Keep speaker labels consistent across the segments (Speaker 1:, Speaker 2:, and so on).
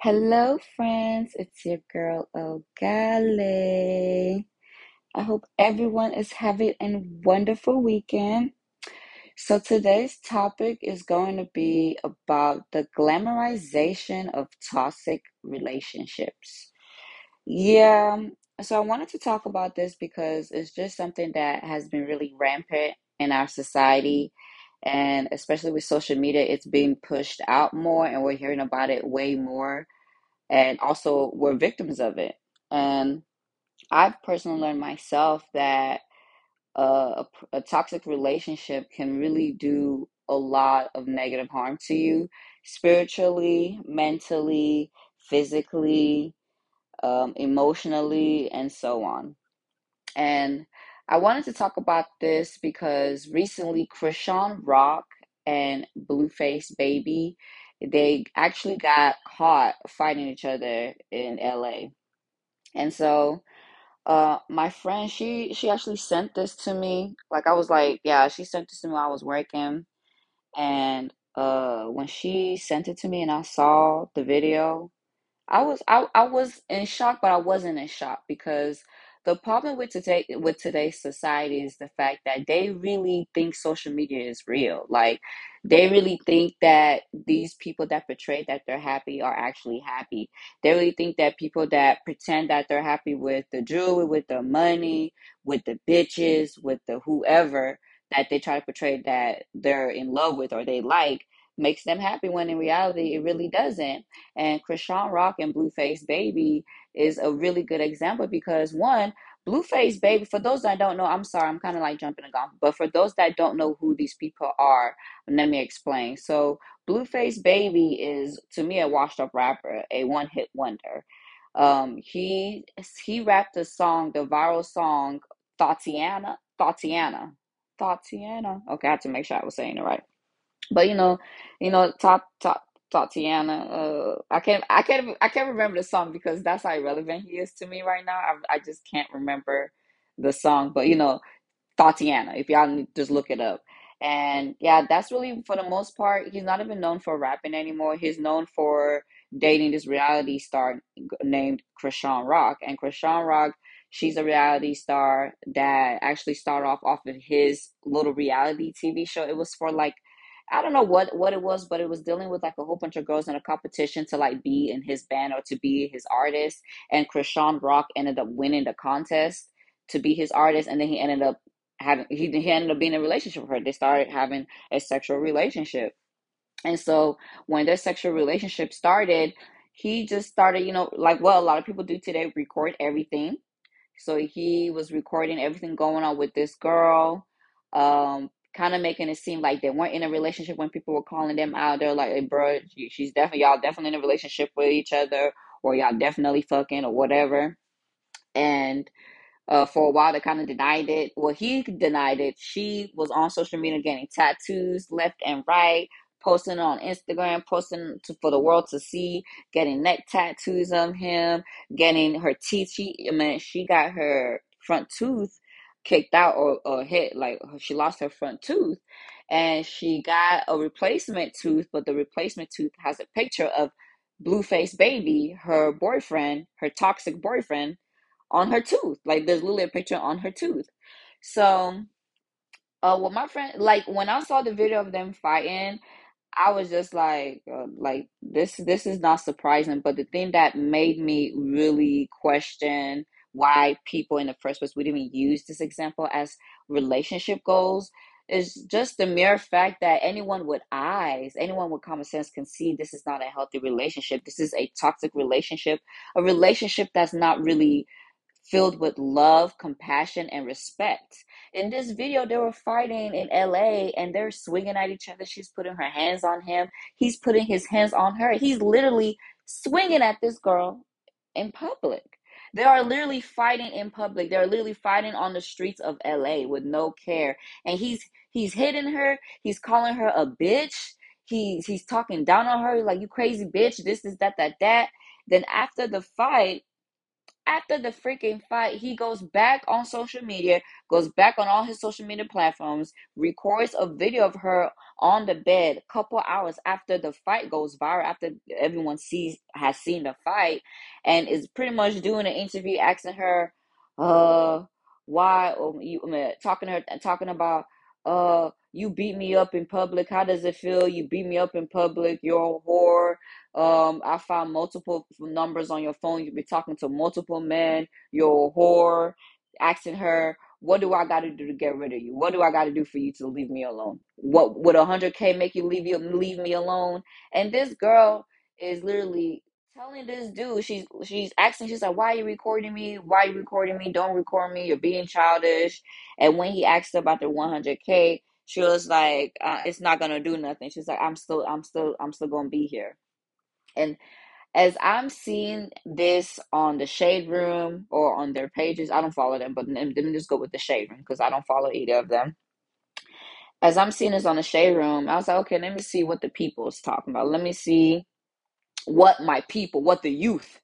Speaker 1: Hello, friends. It's your girl, Ogale. I hope everyone is having a wonderful weekend. So, today's topic is going to be about the glamorization of toxic relationships. Yeah, so I wanted to talk about this because it's just something that has been really rampant in our society. And especially with social media, it's being pushed out more, and we're hearing about it way more and also we're victims of it. And I've personally learned myself that a, a toxic relationship can really do a lot of negative harm to you spiritually, mentally, physically, um, emotionally, and so on. And I wanted to talk about this because recently Chrisean Rock and Blueface Baby, they actually got caught fighting each other in LA. And so uh my friend she she actually sent this to me. Like I was like, yeah, she sent this to me while I was working. And uh when she sent it to me and I saw the video, I was I, I was in shock, but I wasn't in shock because the problem with today with today's society is the fact that they really think social media is real. Like they really think that these people that portray that they're happy are actually happy. They really think that people that pretend that they're happy with the jewelry, with the money, with the bitches, with the whoever that they try to portray that they're in love with or they like makes them happy when in reality it really doesn't and Chrisean Rock and Blueface Baby is a really good example because one, Blueface Baby, for those that don't know, I'm sorry, I'm kind of like jumping the gun, but for those that don't know who these people are, let me explain. So, Blueface Baby is to me a washed up rapper, a one hit wonder. Um, he he rapped a song, the viral song Thotiana, Thotiana, Thotiana. Okay, I had to make sure I was saying it right. But you know, you know, top top Tatiana. Uh, I can't, I can't, I can't remember the song because that's how irrelevant he is to me right now. I, I just can't remember the song. But you know, Tatiana. If y'all need, just look it up. And yeah, that's really for the most part. He's not even known for rapping anymore. He's known for dating this reality star named Chrisean Rock. And Chrisean Rock, she's a reality star that actually started off off of his little reality TV show. It was for like I don't know what what it was, but it was dealing with like a whole bunch of girls in a competition to like be in his band or to be his artist. And Chrisean Rock ended up winning the contest to be his artist, and then he ended up having he, he ended up being in a relationship with her. They started having a sexual relationship, and so when their sexual relationship started, he just started, you know, like what a lot of people do today, record everything so he was recording everything going on with this girl, um, kind of making it seem like they weren't in a relationship when people were calling them out. They're like, hey, bro, she's definitely, y'all definitely in a relationship with each other, or y'all definitely fucking, or whatever. And uh, for a while, they kind of denied it. Well, he denied it. She was on social media getting tattoos left and right, posting on Instagram, posting to, for the world to see, getting neck tattoos on him, getting her teeth. She, I mean, she got her front tooth kicked out or, or hit, like she lost her front tooth, and she got a replacement tooth, but the replacement tooth has a picture of Blueface Baby, her boyfriend, her toxic boyfriend on her tooth. Like there's literally a picture on her tooth. So, uh, well, my friend, like when I saw the video of them fighting, I was just like, uh, like this, this is not surprising. But the thing that made me really question why people in the first place would even use this example as relationship goals is just the mere fact that anyone with eyes, anyone with common sense can see this is not a healthy relationship. This is a toxic relationship, a relationship that's not really filled with love, compassion, and respect. In this video, they were fighting in LA and they're swinging at each other. She's putting her hands on him, he's putting his hands on her. He's literally swinging at this girl in public. They are literally fighting in public. They're literally fighting on the streets of LA with no care. And he's he's hitting her. He's calling her a bitch. He's he's talking down on her like you crazy bitch. This is that that that. Then after the fight, after the freaking fight, he goes back on social media, goes back on all his social media platforms, records a video of her on the bed a couple hours after the fight goes viral, after everyone sees has seen the fight, and is pretty much doing an interview asking her, uh, why um, you I mean, talking her talking about uh you beat me up in public. How does it feel? You beat me up in public. You're a whore. Um, I found multiple numbers on your phone. You've been talking to multiple men. You're a whore. Asking her, what do I got to do to get rid of you? What do I got to do for you to leave me alone? What would a hundred k make you leave you leave me alone? And this girl is literally telling this dude, she's she's asking, she's like, why are you recording me? Why are you recording me? Don't record me. You're being childish. And when he asked about the 100k, she was like, uh, it's not gonna do nothing. She's like, I'm still, I'm still, I'm still gonna be here. And as I'm seeing this on the Shade Room or on their pages, I don't follow them, but let me just go with the Shade Room because I don't follow either of them. As I'm seeing this on the Shade Room, I was like, okay, let me see what the people is talking about. Let me see what my people, what the youth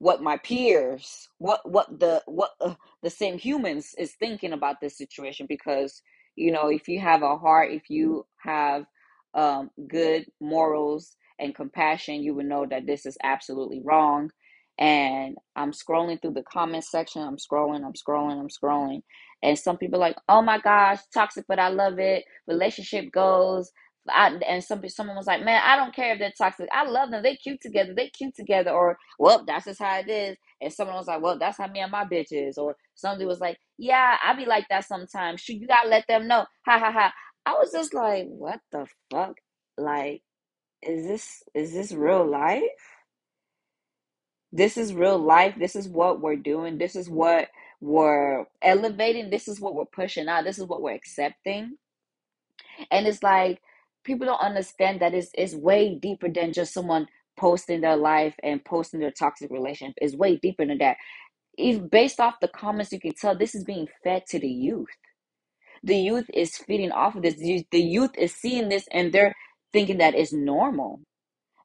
Speaker 1: what my peers what what the what uh, the same humans is thinking about this situation because you know if you have a heart if you have um, good morals and compassion you would know that this is absolutely wrong and i'm scrolling through the comment section i'm scrolling i'm scrolling i'm scrolling and some people like oh my gosh toxic but i love it relationship goals I, and some someone was like, "Man, I don't care if they're toxic. I love them. They cute together. They cute together." Or, "Well, that's just how it is." And someone was like, "Well, that's how me and my bitch is." Or somebody was like, "Yeah, I be like that sometimes. Shoot, you gotta let them know." Ha ha ha. I was just like, "What the fuck? Like, is this is this real life? This is real life. This is what we're doing. This is what we're elevating. This is what we're pushing out. This is what we're accepting." And it's like people don't understand that it's, it's way deeper than just someone posting their life and posting their toxic relationship. It's way deeper than that. If based off the comments, you can tell this is being fed to the youth. The youth is feeding off of this. The youth is seeing this and they're thinking that it's normal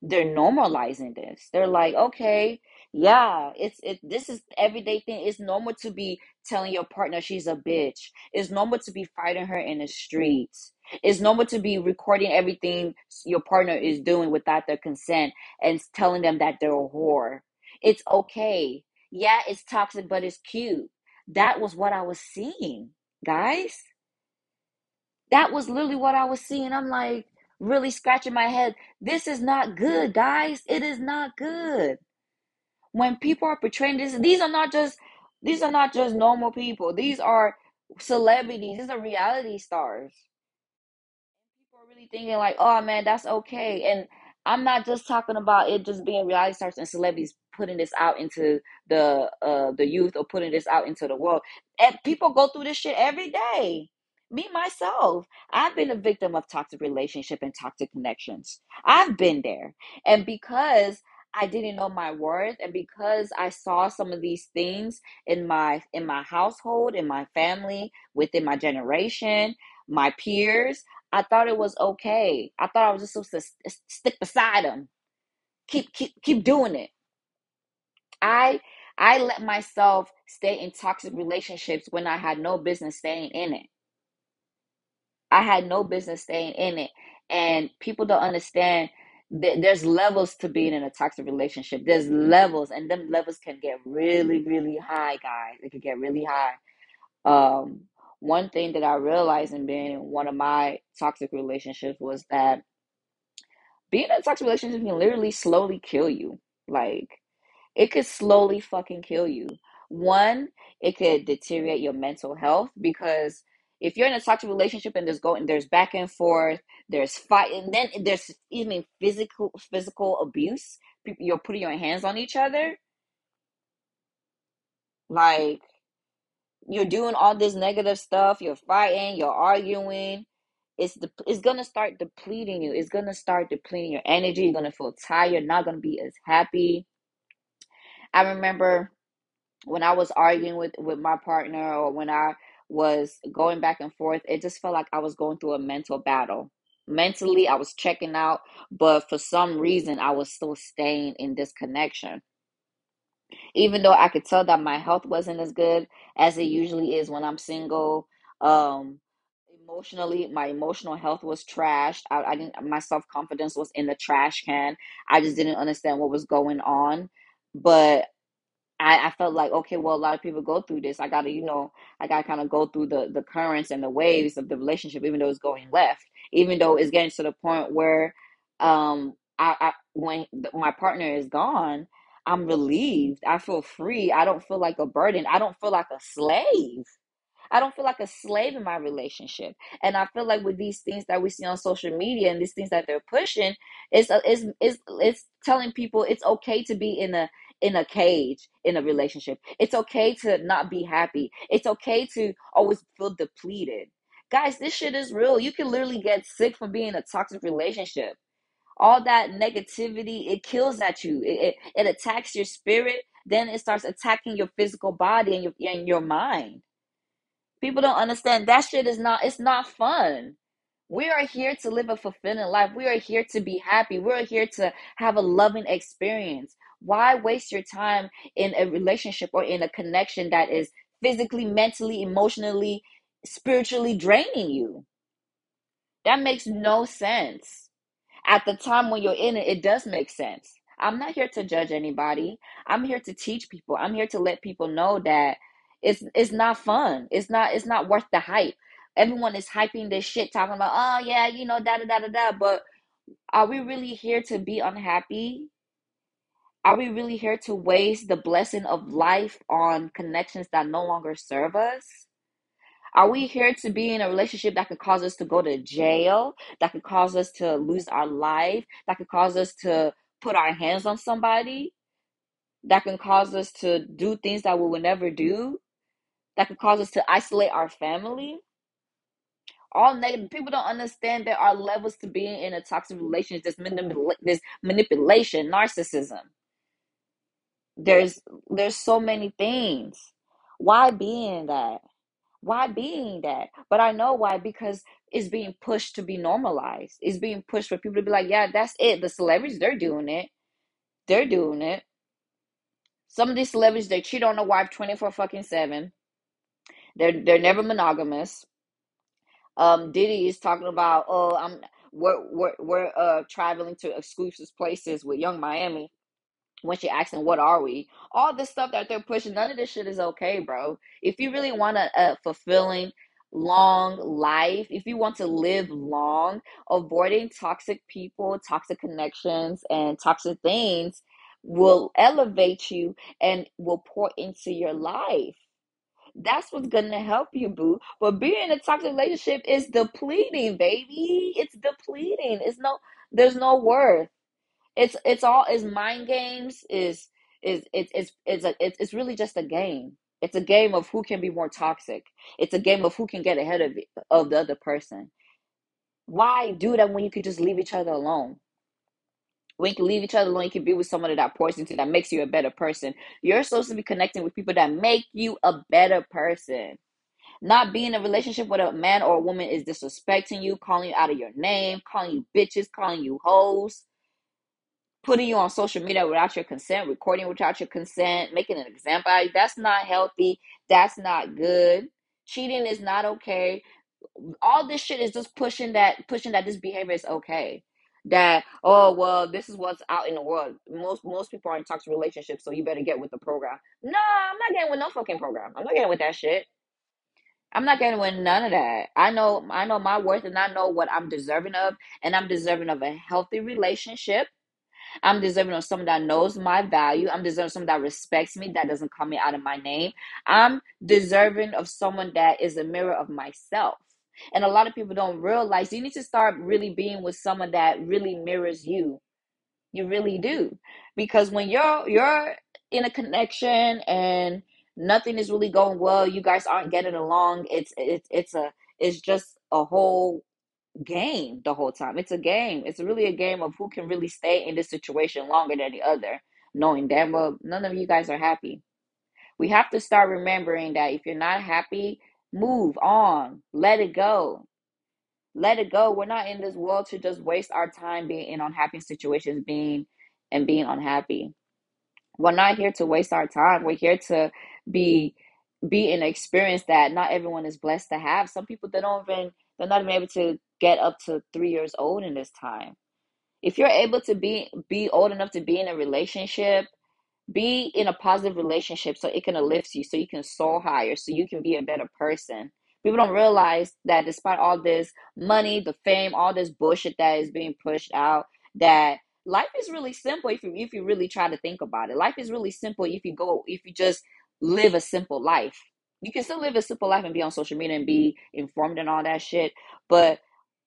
Speaker 1: they're normalizing this. They're like, okay, yeah, it's it. This is everyday thing. It's normal to be telling your partner she's a bitch. It's normal to be fighting her in the streets. It's normal to be recording everything your partner is doing without their consent and telling them that they're a whore. It's okay. Yeah, it's toxic, but it's cute. That was what I was seeing, guys. That was literally what I was seeing. I'm like, really scratching my head. This is not good, guys. It is not good. When people are portraying this, these are not just these are not just normal people. These are celebrities. These are reality stars. People are really thinking like, "Oh man, that's okay." And I'm not just talking about it just being reality stars and celebrities putting this out into the uh the youth or putting this out into the world. And people go through this shit every day me myself. I've been a victim of toxic relationship and toxic connections. I've been there. And because i didn't know my worth and because i saw some of these things in my in my household in my family within my generation my peers i thought it was okay. I thought i was just supposed to stick beside them keep keep keep doing it. I i let myself stay in toxic relationships when i had no business staying in it I had no business staying in it. And people don't understand that there's levels to being in a toxic relationship. There's levels, and them levels can get really, really high, guys. It can get really high. Um, one thing that I realized in being in one of my toxic relationships was that being in a toxic relationship can literally slowly kill you. Like it could slowly fucking kill you. One, it could deteriorate your mental health because if you're in a toxic relationship and there's going there's back and forth, there's fight, and then there's even physical physical abuse. People, you're putting your hands on each other, like you're doing all this negative stuff. You're fighting, you're arguing. It's the it's gonna start depleting you. It's gonna start depleting your energy. You're gonna feel tired. you're Not gonna be as happy. I remember when I was arguing with with my partner or when I was going back and forth, it just felt like I was going through a mental battle. Mentally, I was checking out, but for some reason, I was still staying in this connection. even though I could tell that my health wasn't as good as it usually is when I'm single. Um, emotionally, my emotional health was trashed. I, I didn't, my self confidence was in the trash can. I just didn't understand what was going on. But I, I felt like okay, well, a lot of people go through this. I gotta, you know, I gotta kind of go through the the currents and the waves of the relationship, even though it's going left, even though it's getting to the point where, um, I, I when my partner is gone, I'm relieved. I feel free. I don't feel like a burden. I don't feel like a slave. I don't feel like a slave in my relationship. And I feel like with these things that we see on social media and these things that they're pushing, it's it's it's, it's telling people it's okay to be in a in a cage in a relationship. It's okay to not be happy. It's okay to always feel depleted. Guys, this shit is real. You can literally get sick from being in a toxic relationship. All that negativity, it kills at you. It, it, it attacks your spirit. Then it starts attacking your physical body and your, and your mind People don't understand that shit is not it's not fun. We are here to live a fulfilling life. We are here to be happy. We're here to have a loving experience. Why waste your time in a relationship or in a connection that is physically, mentally, emotionally, spiritually draining you? That makes no sense. At the time when you're in it, it does make sense. I'm not here to judge anybody. I'm here to teach people. I'm here to let people know that it's it's not fun. It's not it's not worth the hype. Everyone is hyping this shit, talking about, oh yeah, you know, da da da da da. But are we really here to be unhappy? Are we really here to waste the blessing of life on connections that no longer serve us? Are we here to be in a relationship that could cause us to go to jail, that could cause us to lose our life, that could cause us to put our hands on somebody, that can cause us to do things that we would never do, that could cause us to isolate our family? All negative people don't understand there are levels to being in a toxic relationship. There's, there's manipulation, narcissism. There's there's so many things. Why being that? Why being that? But I know why because it's being pushed to be normalized. It's being pushed for people to be like, yeah, that's it. The celebrities, they're doing it. They're doing it. Some of these celebrities, they cheat on their wife 24 fucking 7. They're they're never monogamous. Um, Diddy is talking about, oh, I'm we're we're we're uh traveling to exclusive places with Young Miami when she asks them what are we? All this stuff that they're pushing none of this shit is okay bro. If you really want a, a fulfilling long life if you want to live long avoiding toxic people toxic connections and toxic things will elevate you and will pour into your life. That's what's gonna help you boo. But being in a toxic relationship is depleting baby. It's depleting. It's no there's no worth it's it's all is mm-hmm. mind games is is it's it's it's a, it's it's really just a game. It's a game of who can be more toxic. It's a game of who can get ahead of of the other person. Why do that when you can just leave each other alone? When you can leave each other alone you can be with someone that pours into that makes you a better person. You're supposed to be connecting with people that make you a better person. Not being in a relationship with a man or a woman is disrespecting you calling you out of your name calling you bitches calling you hoes putting you on social media without your consent, recording without your consent, making an example out of you. That's not healthy. That's not good. Cheating is not okay. All this shit is just pushing that pushing that this behavior is okay. That oh well, this is what's out in the world. Most most people are in toxic relationships, so you better get with the program. No, I'm not getting with no fucking program. I'm not getting with that shit. I'm not getting with none of that. I know I know my worth and I know what I'm deserving of, and I'm deserving of a healthy relationship I'm deserving of someone that knows my value. I'm deserving of someone that respects me, that doesn't call me out of my name. I'm deserving of someone that is a mirror of myself. And a lot of people don't realize you need to start really being with someone that really mirrors you. You really do. Because when you're you're in a connection and nothing is really going well, you guys aren't getting along, it's it's it's a it's just a whole game the whole time. It's a game. It's really a game of who can really stay in this situation longer than the other, knowing damn well none of you guys are happy. We have to start remembering that if you're not happy, move on. Let it go. Let it go. We're not in this world to just waste our time being in unhappy situations, being and being unhappy. we're not here to waste our time. We're here to be be an experience that not everyone is blessed to have. Some people they don't even they're not even able to get up to three years old in this time. If you're able to be be old enough to be in a relationship be in a positive relationship so it can uplift you, so you can soar higher, so you can be a better person. People don't realize that despite all this money, the fame, all this bullshit that is being pushed out, that life is really simple if you if you really try to think about it. Life is really simple if you go if you just live a simple life. You can still live a simple life and be on social media and be informed and all that shit, but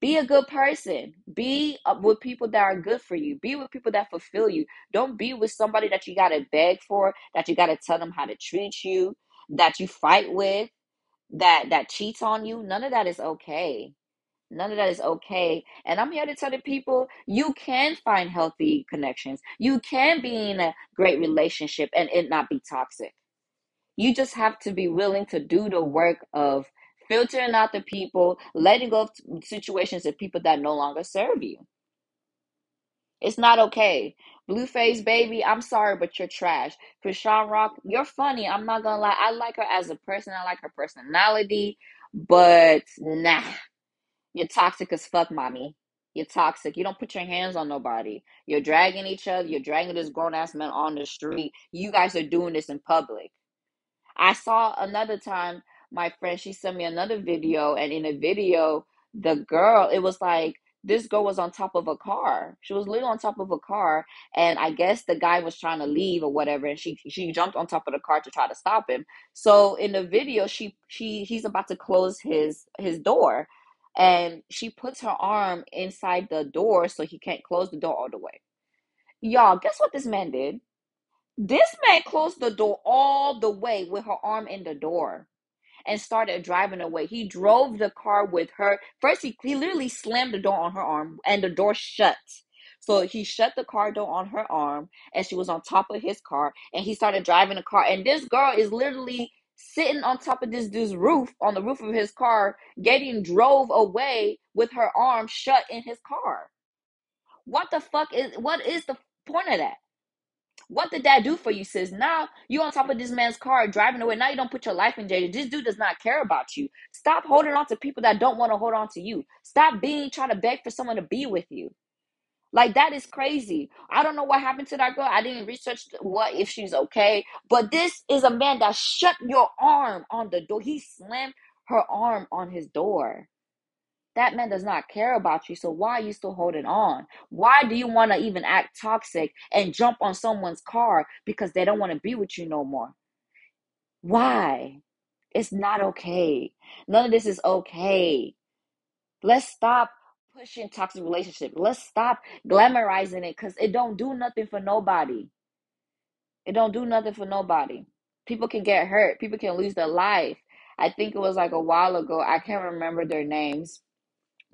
Speaker 1: be a good person. Be uh, with people that are good for you. Be with people that fulfill you. Don't be with somebody that you got to beg for, that you got to tell them how to treat you, that you fight with, that that cheats on you. None of that is okay. None of that is okay. And I'm here to tell the people you can find healthy connections. You can be in a great relationship and it not be toxic. You just have to be willing to do the work of filtering out the people, letting go of situations and people that no longer serve you. It's not okay. Blueface baby, I'm sorry, but you're trash. Chrisean Rock, you're funny. I'm not gonna lie. I like her as a person. I like her personality, but nah, you're toxic as fuck, mommy. You're toxic. You don't put your hands on nobody. You're dragging each other. You're dragging this grown ass man on the street. You guys are doing this in public. I saw another time my friend she sent me another video and in the video the girl it was like this girl was on top of a car. She was literally on top of a car and I guess the guy was trying to leave or whatever and she she jumped on top of the car to try to stop him. So in the video she she he's about to close his his door and she puts her arm inside the door so he can't close the door all the way. Y'all, guess what this man did? This man closed the door all the way with her arm in the door and started driving away. He drove the car with her. First, he, he literally slammed the door on her arm and the door shut. So he shut the car door on her arm and she was on top of his car and he started driving the car. And this girl is literally sitting on top of this dude's roof, on the roof of his car, getting drove away with her arm shut in his car. What the fuck is what is the point of that? What did that do for you, sis? Now you on top of this man's car driving away. Now you don't put your life in danger. This dude does not care about you. Stop holding on to people that don't want to hold on to you. Stop being trying to beg for someone to be with you. Like that is crazy. I don't know what happened to that girl. I didn't research what if she's okay. But this is a man that shut your arm on the door. He slammed her arm on his door. That man does not care about you. So why are you still holding on? Why do you want to even act toxic and jump on someone's car because they don't want to be with you no more? Why? It's not okay. None of this is okay. Let's stop pushing toxic relationships. Let's stop glamorizing it because it don't do nothing for nobody. It don't do nothing for nobody. People can get hurt. People can lose their life. I think it was like a while ago. I can't remember their names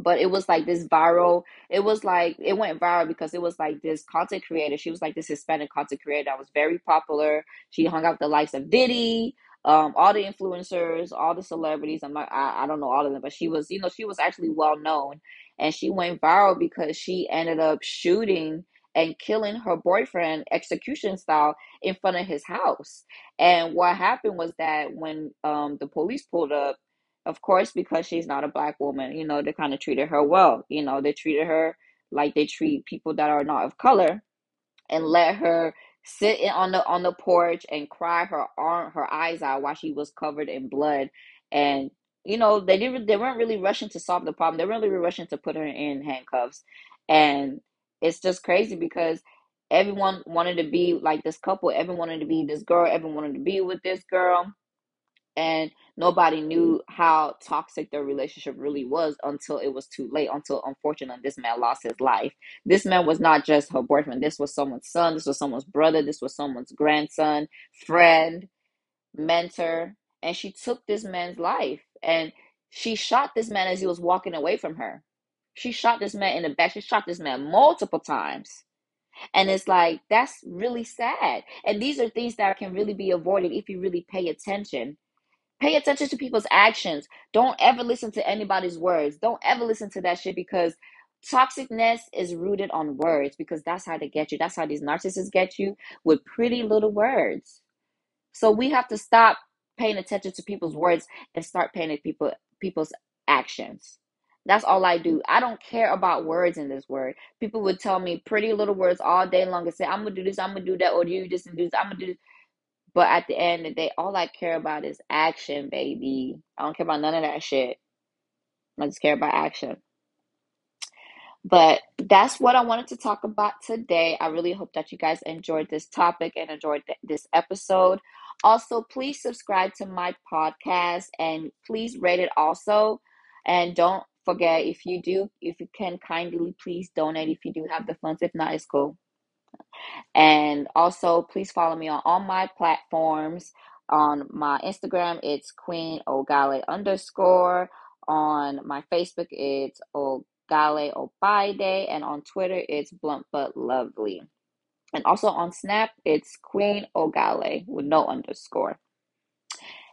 Speaker 1: but it was like this viral it was like it went viral because it was like this content creator she was like this hispanic content creator that was very popular. She hung out the likes of diddy um all the influencers all the celebrities. I'm not I, I don't know all of them but she was you know she was actually well known. And she went viral because she ended up shooting and killing her boyfriend execution style in front of his house. And what happened was that when um the police pulled up of course, because she's not a black woman, you know, they kind of treated her well. You know, they treated her like they treat people that are not of color and let her sit on the on the porch and cry her arm her eyes out while she was covered in blood and you know they didn't they weren't really rushing to solve the problem they weren't really rushing to put her in handcuffs and it's just crazy because everyone wanted to be like this couple everyone wanted to be this girl everyone wanted to be with this girl and nobody knew mm-hmm. how toxic their relationship really was until it was too late until unfortunately this man lost his life. This man was not just her boyfriend. This was someone's son. This was someone's brother. This was someone's grandson friend mentor and she took this man's life and she shot this man as he was walking away from her. She shot this man in the back. She shot this man multiple times. And it's like that's really sad. And these are things that can really be avoided if you really pay attention Pay attention to people's actions. Don't ever listen to anybody's words. Don't ever listen to that shit because Toxicness is rooted on words because that's how they get you. That's how these narcissists get you with pretty little words. So we have to stop paying attention to people's words and start paying people people's actions. That's all I do. I don't care about words in this word. People would tell me pretty little words all day long and say, I'm gonna do this, I'm gonna do that, or do this and do this, I'm gonna do this. But at the end of the day, all I care about is action, baby. I don't care about none of that shit. I just care about action. But that's what I wanted to talk about today. I really hope that you guys enjoyed this topic and enjoyed th- this episode. Also, please subscribe to my podcast and please rate it also. And don't forget if you do, if you can kindly please donate if you do have the funds. If not, it's cool. And also, please follow me on all my platforms. On my Instagram, it's Queen Ogale underscore. On my Facebook, it's Ogale Obaide. And on Twitter, it's Blunt But Lovely. And also on Snap, it's Queen Ogale with no underscore.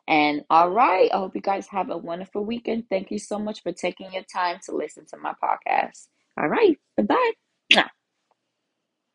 Speaker 1: And all right, I hope you guys have a wonderful weekend. Thank you so much for taking your time to listen to my podcast. All right, bye bye.